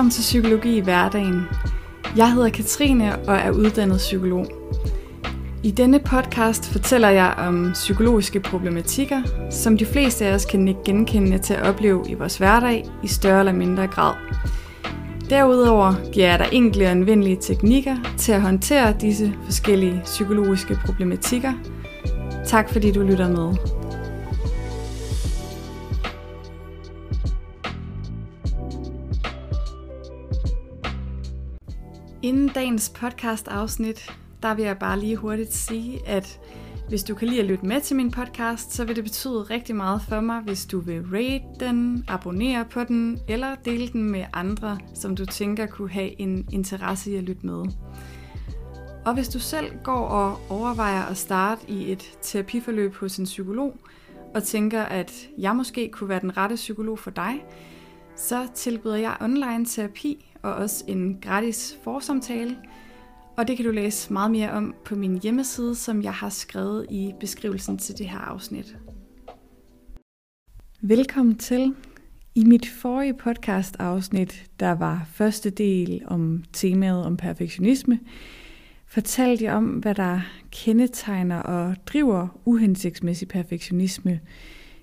Velkommen til Psykologi i hverdagen. Jeg hedder Katrine og er uddannet psykolog. I denne podcast fortæller jeg om psykologiske problematikker, som de fleste af os kan ikke genkende til at opleve i vores hverdag i større eller mindre grad. Derudover giver jeg dig enkle og anvendelige teknikker til at håndtere disse forskellige psykologiske problematikker. Tak fordi du lytter med. Inden dagens podcast afsnit, der vil jeg bare lige hurtigt sige, at hvis du kan lide at lytte med til min podcast, så vil det betyde rigtig meget for mig, hvis du vil rate den, abonnere på den, eller dele den med andre, som du tænker kunne have en interesse i at lytte med. Og hvis du selv går og overvejer at starte i et terapiforløb hos en psykolog, og tænker, at jeg måske kunne være den rette psykolog for dig, så tilbyder jeg online terapi og også en gratis forsamtale. Og det kan du læse meget mere om på min hjemmeside, som jeg har skrevet i beskrivelsen til det her afsnit. Velkommen til. I mit forrige podcast afsnit, der var første del om temaet om perfektionisme, fortalte jeg om, hvad der kendetegner og driver uhensigtsmæssig perfektionisme,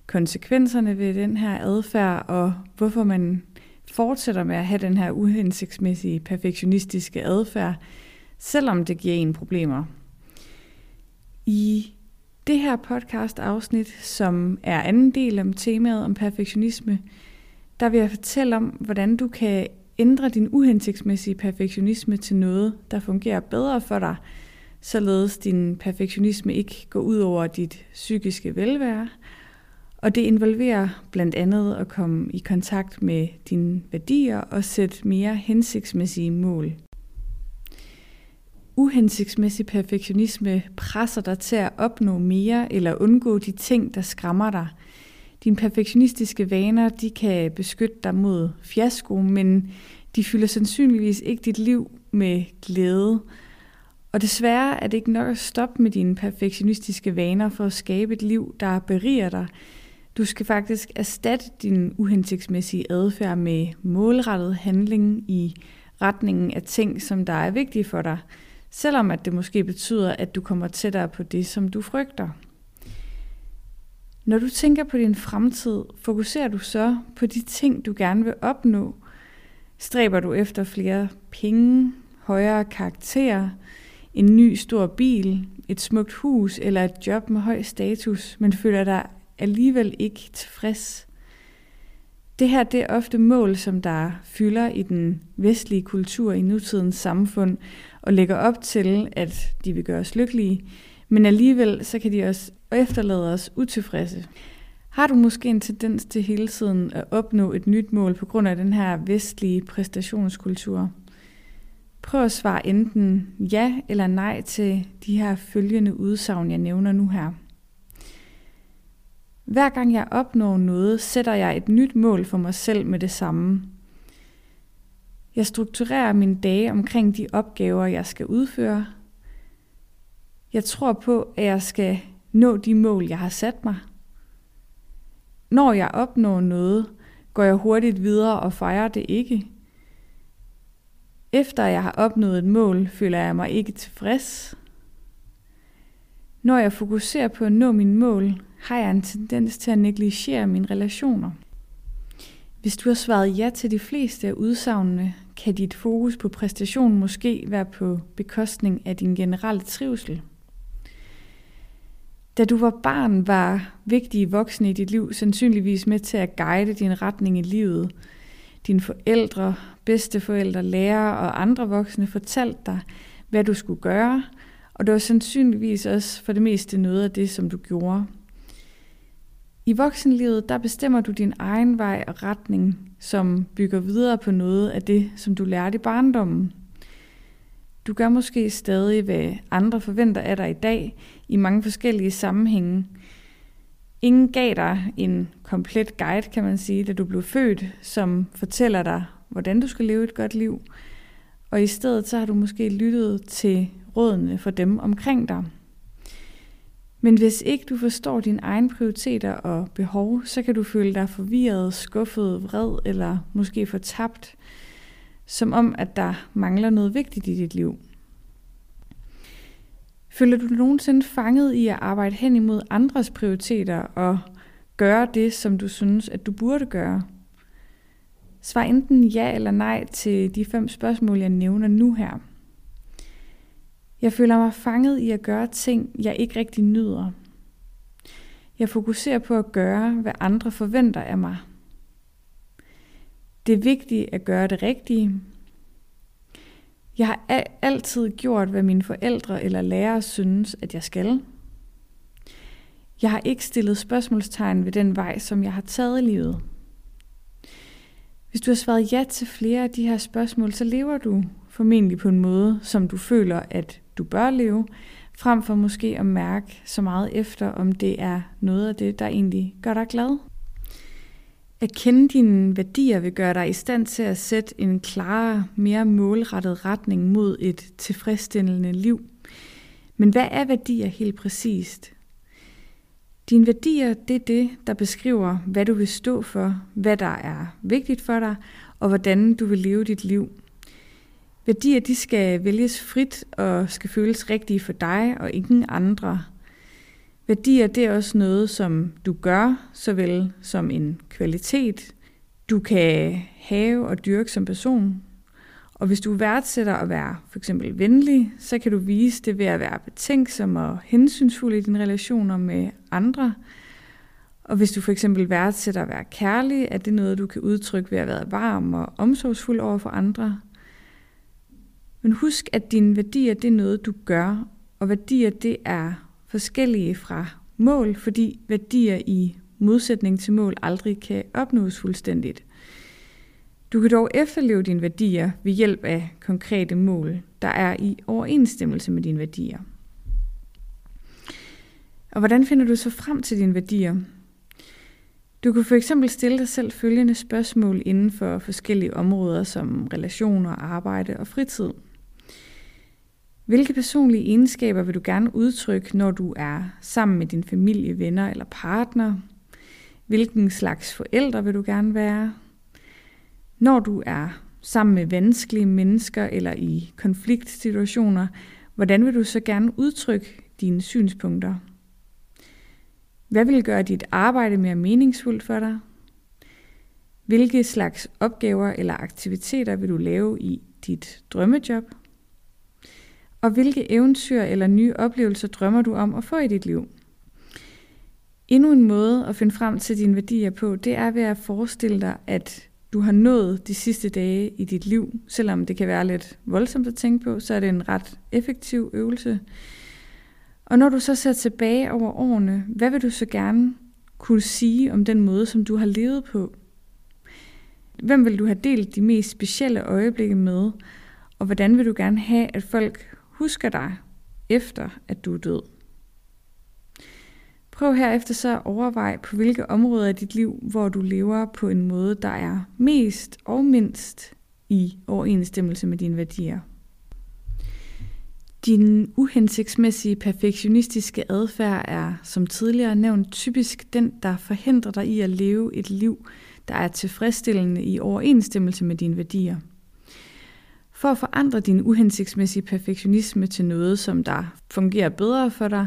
konsekvenserne ved den her adfærd og hvorfor man fortsætter med at have den her uhensigtsmæssige perfektionistiske adfærd, selvom det giver en problemer. I det her podcast afsnit, som er anden del om temaet om perfektionisme, der vil jeg fortælle om, hvordan du kan ændre din uhensigtsmæssige perfektionisme til noget, der fungerer bedre for dig, således din perfektionisme ikke går ud over dit psykiske velvære, og det involverer blandt andet at komme i kontakt med dine værdier og sætte mere hensigtsmæssige mål. Uhensigtsmæssig perfektionisme presser dig til at opnå mere eller undgå de ting, der skræmmer dig. Dine perfektionistiske vaner de kan beskytte dig mod fiasko, men de fylder sandsynligvis ikke dit liv med glæde. Og desværre er det ikke nok at stoppe med dine perfektionistiske vaner for at skabe et liv, der beriger dig. Du skal faktisk erstatte din uhensigtsmæssige adfærd med målrettet handling i retningen af ting, som der er vigtige for dig, selvom at det måske betyder, at du kommer tættere på det, som du frygter. Når du tænker på din fremtid, fokuserer du så på de ting, du gerne vil opnå. Stræber du efter flere penge, højere karakterer, en ny stor bil, et smukt hus eller et job med høj status, men føler dig alligevel ikke tilfreds. Det her det er ofte mål, som der fylder i den vestlige kultur i nutidens samfund og lægger op til, at de vil gøre os lykkelige, men alligevel så kan de også efterlade os utilfredse. Har du måske en tendens til hele tiden at opnå et nyt mål på grund af den her vestlige præstationskultur? Prøv at svare enten ja eller nej til de her følgende udsagn, jeg nævner nu her. Hver gang jeg opnår noget, sætter jeg et nyt mål for mig selv med det samme. Jeg strukturerer mine dage omkring de opgaver, jeg skal udføre. Jeg tror på, at jeg skal nå de mål, jeg har sat mig. Når jeg opnår noget, går jeg hurtigt videre og fejrer det ikke. Efter jeg har opnået et mål, føler jeg mig ikke tilfreds. Når jeg fokuserer på at nå mine mål, har jeg en tendens til at negligere mine relationer. Hvis du har svaret ja til de fleste af udsagnene, kan dit fokus på præstation måske være på bekostning af din generelle trivsel. Da du var barn, var vigtige voksne i dit liv sandsynligvis med til at guide din retning i livet. Dine forældre, bedsteforældre, lærere og andre voksne fortalte dig, hvad du skulle gøre, og det var sandsynligvis også for det meste noget af det, som du gjorde. I voksenlivet, der bestemmer du din egen vej og retning, som bygger videre på noget af det, som du lærte i barndommen. Du gør måske stadig, hvad andre forventer af dig i dag, i mange forskellige sammenhænge. Ingen gav dig en komplet guide, kan man sige, da du blev født, som fortæller dig, hvordan du skal leve et godt liv. Og i stedet så har du måske lyttet til rådene fra dem omkring dig. Men hvis ikke du forstår dine egne prioriteter og behov, så kan du føle dig forvirret, skuffet, vred eller måske fortabt. som om, at der mangler noget vigtigt i dit liv. Føler du nogensinde fanget i at arbejde hen imod andres prioriteter og gøre det, som du synes, at du burde gøre? Svar enten ja eller nej til de fem spørgsmål, jeg nævner nu her. Jeg føler mig fanget i at gøre ting, jeg ikke rigtig nyder. Jeg fokuserer på at gøre, hvad andre forventer af mig. Det er vigtigt at gøre det rigtige. Jeg har altid gjort, hvad mine forældre eller lærere synes, at jeg skal. Jeg har ikke stillet spørgsmålstegn ved den vej, som jeg har taget i livet. Hvis du har svaret ja til flere af de her spørgsmål, så lever du formentlig på en måde, som du føler, at du bør leve, frem for måske at mærke så meget efter, om det er noget af det, der egentlig gør dig glad. At kende dine værdier vil gøre dig i stand til at sætte en klarere, mere målrettet retning mod et tilfredsstillende liv. Men hvad er værdier helt præcist? Dine værdier, det er det, der beskriver, hvad du vil stå for, hvad der er vigtigt for dig, og hvordan du vil leve dit liv. Værdier, de skal vælges frit og skal føles rigtige for dig og ingen andre. Værdier, det er også noget, som du gør, såvel som en kvalitet, du kan have og dyrke som person. Og hvis du værdsætter at være for eksempel venlig, så kan du vise det ved at være betænksom og hensynsfuld i dine relationer med andre. Og hvis du for eksempel værdsætter at være kærlig, er det noget, du kan udtrykke ved at være varm og omsorgsfuld over for andre. Men husk, at dine værdier, det er noget, du gør, og værdier, det er forskellige fra mål, fordi værdier i modsætning til mål aldrig kan opnås fuldstændigt. Du kan dog efterleve dine værdier ved hjælp af konkrete mål, der er i overensstemmelse med dine værdier. Og hvordan finder du så frem til dine værdier? Du kan for eksempel stille dig selv følgende spørgsmål inden for forskellige områder som relationer, arbejde og fritid – hvilke personlige egenskaber vil du gerne udtrykke, når du er sammen med din familie, venner eller partner? Hvilken slags forældre vil du gerne være? Når du er sammen med vanskelige mennesker eller i konfliktsituationer, hvordan vil du så gerne udtrykke dine synspunkter? Hvad vil gøre dit arbejde mere meningsfuldt for dig? Hvilke slags opgaver eller aktiviteter vil du lave i dit drømmejob? Og hvilke eventyr eller nye oplevelser drømmer du om at få i dit liv? Endnu en måde at finde frem til dine værdier på, det er ved at forestille dig, at du har nået de sidste dage i dit liv. Selvom det kan være lidt voldsomt at tænke på, så er det en ret effektiv øvelse. Og når du så ser tilbage over årene, hvad vil du så gerne kunne sige om den måde, som du har levet på? Hvem vil du have delt de mest specielle øjeblikke med? Og hvordan vil du gerne have, at folk husker dig, efter at du er død. Prøv herefter så at overveje på hvilke områder af dit liv, hvor du lever på en måde, der er mest og mindst i overensstemmelse med dine værdier. Din uhensigtsmæssige perfektionistiske adfærd er, som tidligere nævnt, typisk den, der forhindrer dig i at leve et liv, der er tilfredsstillende i overensstemmelse med dine værdier – for at forandre din uhensigtsmæssige perfektionisme til noget, som der fungerer bedre for dig,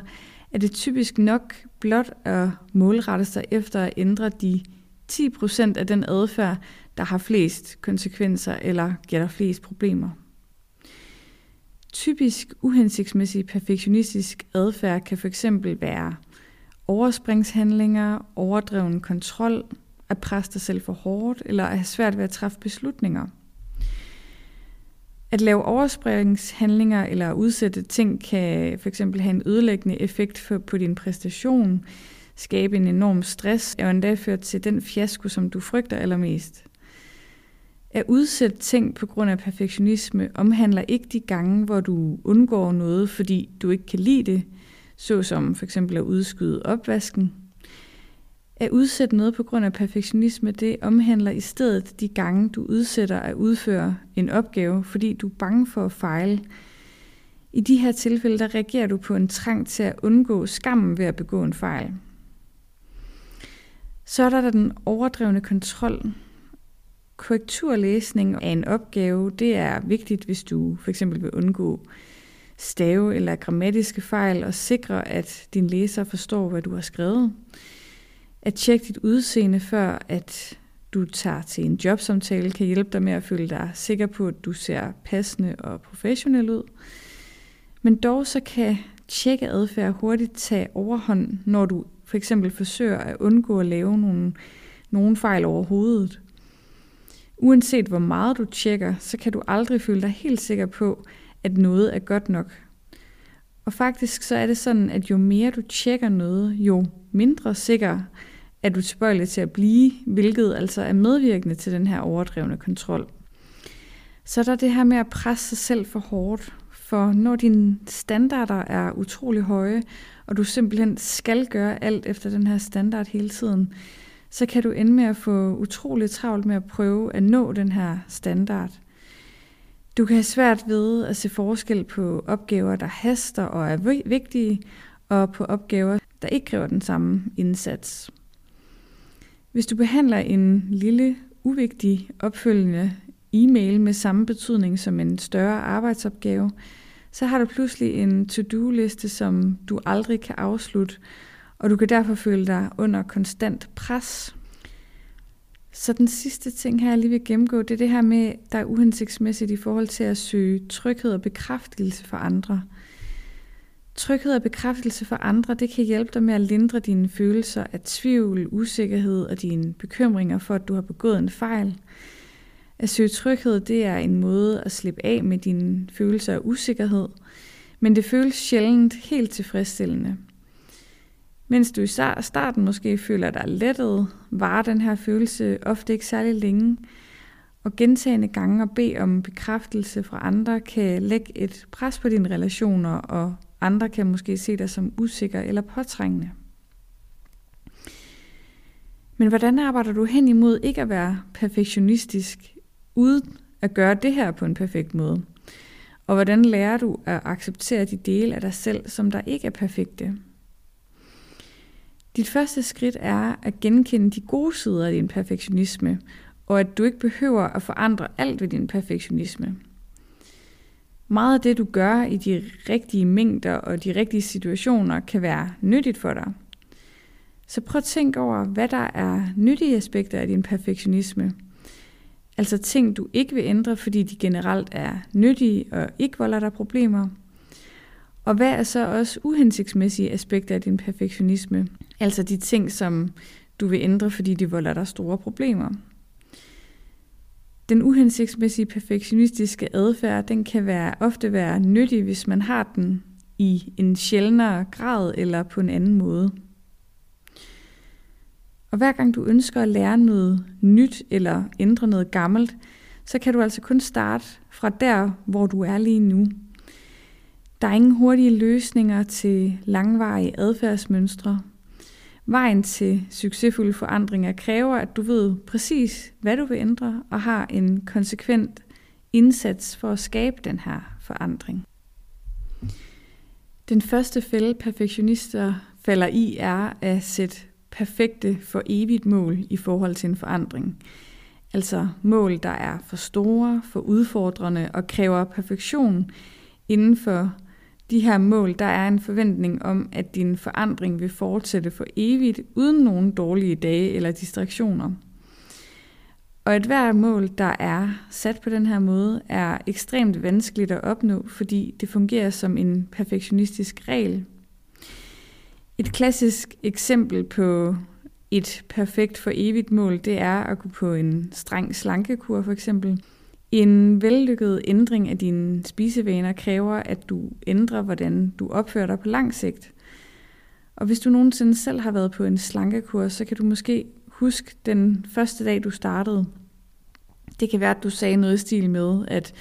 er det typisk nok blot at målrette sig efter at ændre de 10% af den adfærd, der har flest konsekvenser eller giver dig flest problemer. Typisk uhensigtsmæssig perfektionistisk adfærd kan fx være overspringshandlinger, overdreven kontrol, at presse dig selv for hårdt eller at have svært ved at træffe beslutninger – at lave overspringshandlinger eller udsætte ting kan for eksempel have en ødelæggende effekt på din præstation, skabe en enorm stress og endda føre til den fiasko, som du frygter allermest. At udsætte ting på grund af perfektionisme omhandler ikke de gange, hvor du undgår noget, fordi du ikke kan lide det, såsom for eksempel at udskyde opvasken, at udsætte noget på grund af perfektionisme, det omhandler i stedet de gange, du udsætter at udføre en opgave, fordi du er bange for at fejle. I de her tilfælde, der reagerer du på en trang til at undgå skammen ved at begå en fejl. Så er der den overdrevne kontrol. Korrekturlæsning af en opgave, det er vigtigt, hvis du for eksempel vil undgå stave- eller grammatiske fejl og sikre, at din læser forstår, hvad du har skrevet. At tjekke dit udseende før, at du tager til en jobsamtale, kan hjælpe dig med at føle dig sikker på, at du ser passende og professionel ud. Men dog så kan tjekke adfærd hurtigt tage overhånd, når du for eksempel forsøger at undgå at lave nogle, nogle fejl overhovedet. Uanset hvor meget du tjekker, så kan du aldrig føle dig helt sikker på, at noget er godt nok. Og faktisk så er det sådan, at jo mere du tjekker noget, jo mindre sikker er du tilbøjelig til at blive, hvilket altså er medvirkende til den her overdrevne kontrol. Så der er det her med at presse sig selv for hårdt, for når dine standarder er utrolig høje, og du simpelthen skal gøre alt efter den her standard hele tiden, så kan du ende med at få utrolig travlt med at prøve at nå den her standard. Du kan have svært ved at se forskel på opgaver, der haster og er vigtige, og på opgaver, der ikke kræver den samme indsats. Hvis du behandler en lille, uvigtig opfølgende e-mail med samme betydning som en større arbejdsopgave, så har du pludselig en to-do-liste, som du aldrig kan afslutte, og du kan derfor føle dig under konstant pres. Så den sidste ting her, jeg lige vil gennemgå, det er det her med, der er uhensigtsmæssigt i forhold til at søge tryghed og bekræftelse for andre. Tryghed og bekræftelse for andre, det kan hjælpe dig med at lindre dine følelser af tvivl, usikkerhed og dine bekymringer for, at du har begået en fejl. At søge tryghed, det er en måde at slippe af med dine følelser af usikkerhed, men det føles sjældent helt tilfredsstillende. Mens du i starten måske føler dig lettet, varer den her følelse ofte ikke særlig længe, og gentagende gange at bede om bekræftelse fra andre kan lægge et pres på dine relationer, og andre kan måske se dig som usikker eller påtrængende. Men hvordan arbejder du hen imod ikke at være perfektionistisk uden at gøre det her på en perfekt måde? Og hvordan lærer du at acceptere de dele af dig selv, som der ikke er perfekte? Dit første skridt er at genkende de gode sider af din perfektionisme, og at du ikke behøver at forandre alt ved din perfektionisme. Meget af det, du gør i de rigtige mængder og de rigtige situationer, kan være nyttigt for dig. Så prøv at tænke over, hvad der er nyttige aspekter af din perfektionisme – Altså ting, du ikke vil ændre, fordi de generelt er nyttige og ikke volder dig problemer. Og hvad er så også uhensigtsmæssige aspekter af din perfektionisme? Altså de ting, som du vil ændre, fordi de volder dig store problemer. Den uhensigtsmæssige perfektionistiske adfærd, den kan være, ofte være nyttig, hvis man har den i en sjældnere grad eller på en anden måde. Og hver gang du ønsker at lære noget nyt eller ændre noget gammelt, så kan du altså kun starte fra der, hvor du er lige nu. Der er ingen hurtige løsninger til langvarige adfærdsmønstre. Vejen til succesfulde forandringer kræver, at du ved præcis, hvad du vil ændre, og har en konsekvent indsats for at skabe den her forandring. Den første fælde perfektionister falder i er at sætte perfekte for evigt mål i forhold til en forandring. Altså mål, der er for store, for udfordrende og kræver perfektion inden for de her mål, der er en forventning om, at din forandring vil fortsætte for evigt, uden nogen dårlige dage eller distraktioner. Og et hvert mål, der er sat på den her måde, er ekstremt vanskeligt at opnå, fordi det fungerer som en perfektionistisk regel, et klassisk eksempel på et perfekt for evigt mål, det er at gå på en streng slankekur for eksempel. En vellykket ændring af dine spisevaner kræver, at du ændrer, hvordan du opfører dig på lang sigt. Og hvis du nogensinde selv har været på en slankekur, så kan du måske huske den første dag, du startede. Det kan være, at du sagde noget i stil med, at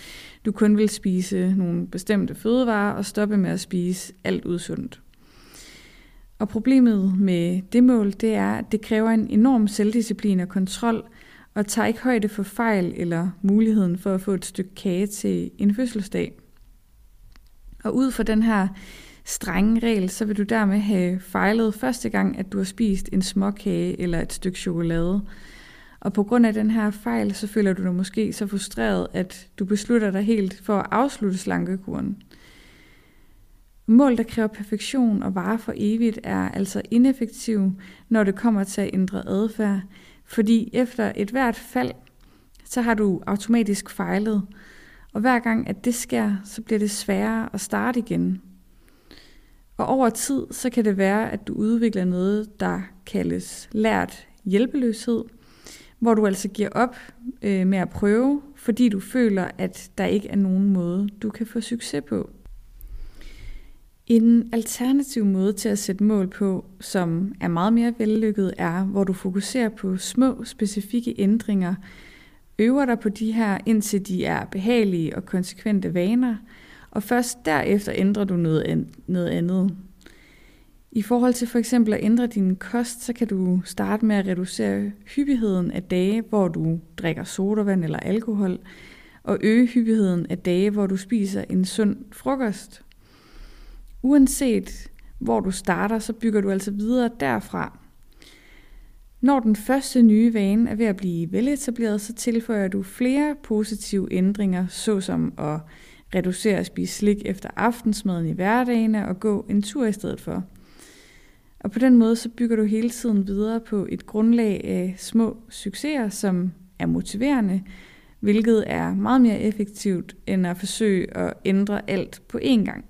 du kun vil spise nogle bestemte fødevarer og stoppe med at spise alt udsundt. Og problemet med det mål, det er, at det kræver en enorm selvdisciplin og kontrol, og tager ikke højde for fejl eller muligheden for at få et stykke kage til en fødselsdag. Og ud fra den her strenge regel, så vil du dermed have fejlet første gang, at du har spist en småkage eller et stykke chokolade. Og på grund af den her fejl, så føler du dig måske så frustreret, at du beslutter dig helt for at afslutte slankekuren. Mål, der kræver perfektion og varer for evigt, er altså ineffektive, når det kommer til at ændre adfærd, fordi efter et hvert fald, så har du automatisk fejlet, og hver gang at det sker, så bliver det sværere at starte igen. Og over tid, så kan det være, at du udvikler noget, der kaldes lært hjælpeløshed, hvor du altså giver op øh, med at prøve, fordi du føler, at der ikke er nogen måde, du kan få succes på. En alternativ måde til at sætte mål på, som er meget mere vellykket, er, hvor du fokuserer på små, specifikke ændringer, øver dig på de her, indtil de er behagelige og konsekvente vaner, og først derefter ændrer du noget, noget andet. I forhold til for eksempel at ændre din kost, så kan du starte med at reducere hyppigheden af dage, hvor du drikker sodavand eller alkohol, og øge hyppigheden af dage, hvor du spiser en sund frokost. Uanset hvor du starter, så bygger du altså videre derfra. Når den første nye vane er ved at blive veletableret, så tilføjer du flere positive ændringer, såsom at reducere at spise slik efter aftensmaden i hverdagen og gå en tur i stedet for. Og på den måde så bygger du hele tiden videre på et grundlag af små succeser, som er motiverende, hvilket er meget mere effektivt end at forsøge at ændre alt på én gang.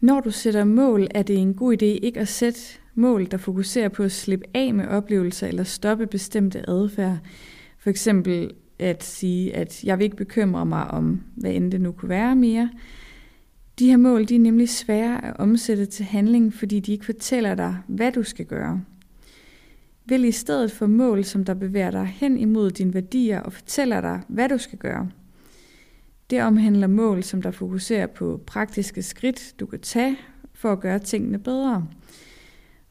Når du sætter mål, er det en god idé ikke at sætte mål, der fokuserer på at slippe af med oplevelser eller stoppe bestemte adfærd. For eksempel at sige, at jeg vil ikke bekymre mig om, hvad end det nu kunne være mere. De her mål de er nemlig svære at omsætte til handling, fordi de ikke fortæller dig, hvad du skal gøre. Vælg i stedet for mål, som der bevæger dig hen imod dine værdier og fortæller dig, hvad du skal gøre. Det omhandler mål, som der fokuserer på praktiske skridt, du kan tage for at gøre tingene bedre.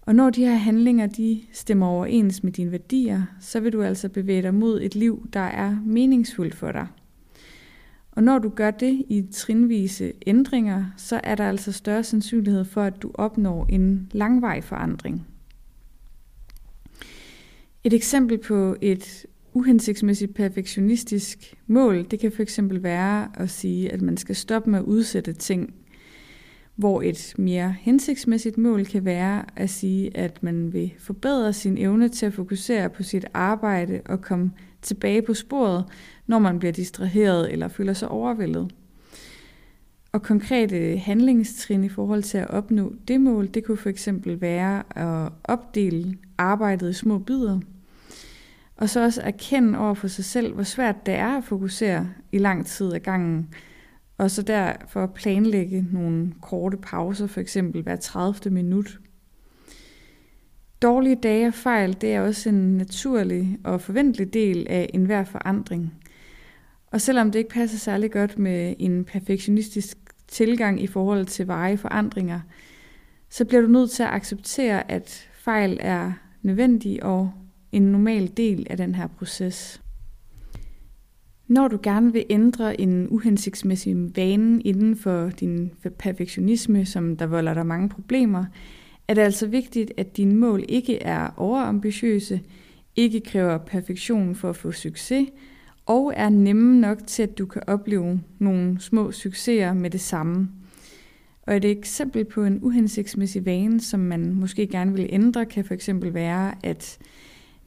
Og når de her handlinger de stemmer overens med dine værdier, så vil du altså bevæge dig mod et liv, der er meningsfuldt for dig. Og når du gør det i trinvise ændringer, så er der altså større sandsynlighed for, at du opnår en langvarig forandring. Et eksempel på et uhensigtsmæssigt perfektionistisk mål, det kan fx være at sige, at man skal stoppe med at udsætte ting, hvor et mere hensigtsmæssigt mål kan være at sige, at man vil forbedre sin evne til at fokusere på sit arbejde og komme tilbage på sporet, når man bliver distraheret eller føler sig overvældet. Og konkrete handlingstrin i forhold til at opnå det mål, det kunne for eksempel være at opdele arbejdet i små bidder, og så også erkende over for sig selv, hvor svært det er at fokusere i lang tid ad gangen. Og så derfor planlægge nogle korte pauser, for eksempel hver 30. minut. Dårlige dage og fejl, det er også en naturlig og forventelig del af enhver forandring. Og selvom det ikke passer særlig godt med en perfektionistisk tilgang i forhold til veje forandringer, så bliver du nødt til at acceptere, at fejl er nødvendige og en normal del af den her proces. Når du gerne vil ændre en uhensigtsmæssig vane inden for din perfektionisme, som der volder dig mange problemer, er det altså vigtigt, at dine mål ikke er overambitiøse, ikke kræver perfektion for at få succes, og er nemme nok til, at du kan opleve nogle små succeser med det samme. Og et eksempel på en uhensigtsmæssig vane, som man måske gerne vil ændre, kan for eksempel være, at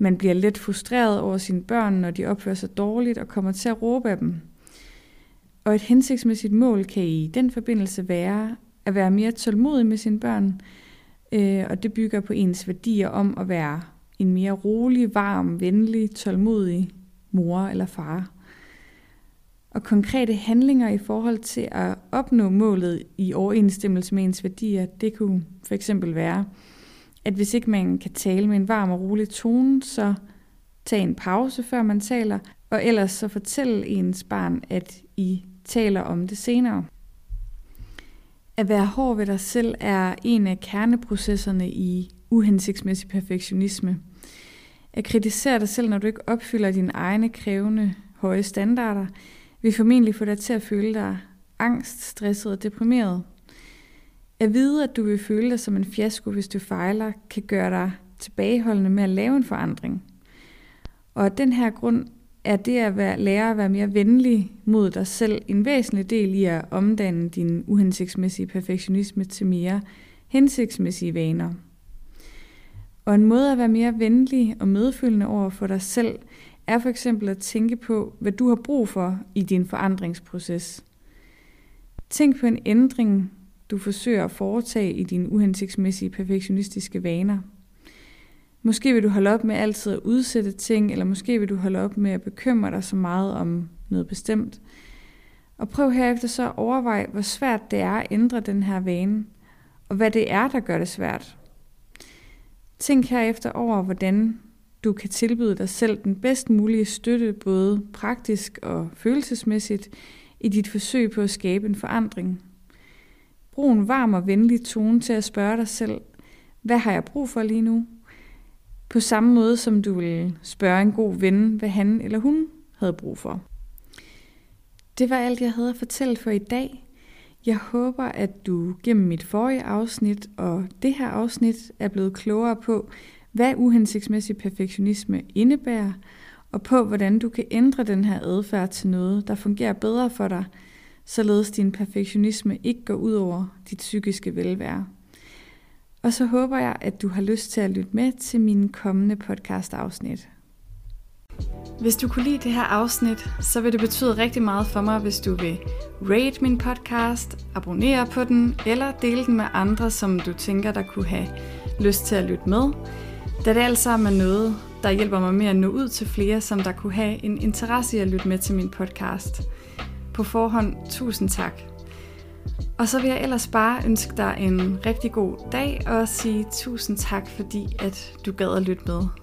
man bliver lidt frustreret over sine børn, når de opfører sig dårligt og kommer til at råbe af dem. Og et hensigtsmæssigt mål kan i den forbindelse være at være mere tålmodig med sine børn, øh, og det bygger på ens værdier om at være en mere rolig, varm, venlig, tålmodig mor eller far. Og konkrete handlinger i forhold til at opnå målet i overensstemmelse med ens værdier, det kunne for eksempel være, at hvis ikke man kan tale med en varm og rolig tone, så tag en pause, før man taler, og ellers så fortæl ens barn, at I taler om det senere. At være hård ved dig selv er en af kerneprocesserne i uhensigtsmæssig perfektionisme. At kritisere dig selv, når du ikke opfylder dine egne krævende høje standarder, vil formentlig få dig til at føle dig angst, stresset og deprimeret. At vide, at du vil føle dig som en fiasko, hvis du fejler, kan gøre dig tilbageholdende med at lave en forandring. Og af den her grund er det at være, lære at være mere venlig mod dig selv en væsentlig del i at omdanne din uhensigtsmæssige perfektionisme til mere hensigtsmæssige vaner. Og en måde at være mere venlig og medfølende over for dig selv, er for eksempel at tænke på, hvad du har brug for i din forandringsproces. Tænk på en ændring, du forsøger at foretage i dine uhensigtsmæssige perfektionistiske vaner. Måske vil du holde op med altid at udsætte ting, eller måske vil du holde op med at bekymre dig så meget om noget bestemt. Og prøv herefter så at overveje, hvor svært det er at ændre den her vane, og hvad det er, der gør det svært. Tænk herefter over, hvordan du kan tilbyde dig selv den bedst mulige støtte, både praktisk og følelsesmæssigt, i dit forsøg på at skabe en forandring. Brug en varm og venlig tone til at spørge dig selv, hvad har jeg brug for lige nu? På samme måde som du vil spørge en god ven, hvad han eller hun havde brug for. Det var alt, jeg havde at fortælle for i dag. Jeg håber, at du gennem mit forrige afsnit og det her afsnit er blevet klogere på, hvad uhensigtsmæssig perfektionisme indebærer, og på hvordan du kan ændre den her adfærd til noget, der fungerer bedre for dig, således din perfektionisme ikke går ud over dit psykiske velvære. Og så håber jeg, at du har lyst til at lytte med til mine kommende podcast-afsnit. Hvis du kunne lide det her afsnit, så vil det betyde rigtig meget for mig, hvis du vil rate min podcast, abonnere på den, eller dele den med andre, som du tænker, der kunne have lyst til at lytte med. Da det alt sammen er noget, der hjælper mig med at nå ud til flere, som der kunne have en interesse i at lytte med til min podcast. På forhånd, tusind tak. Og så vil jeg ellers bare ønske dig en rigtig god dag og sige tusind tak, fordi at du gad at lytte med.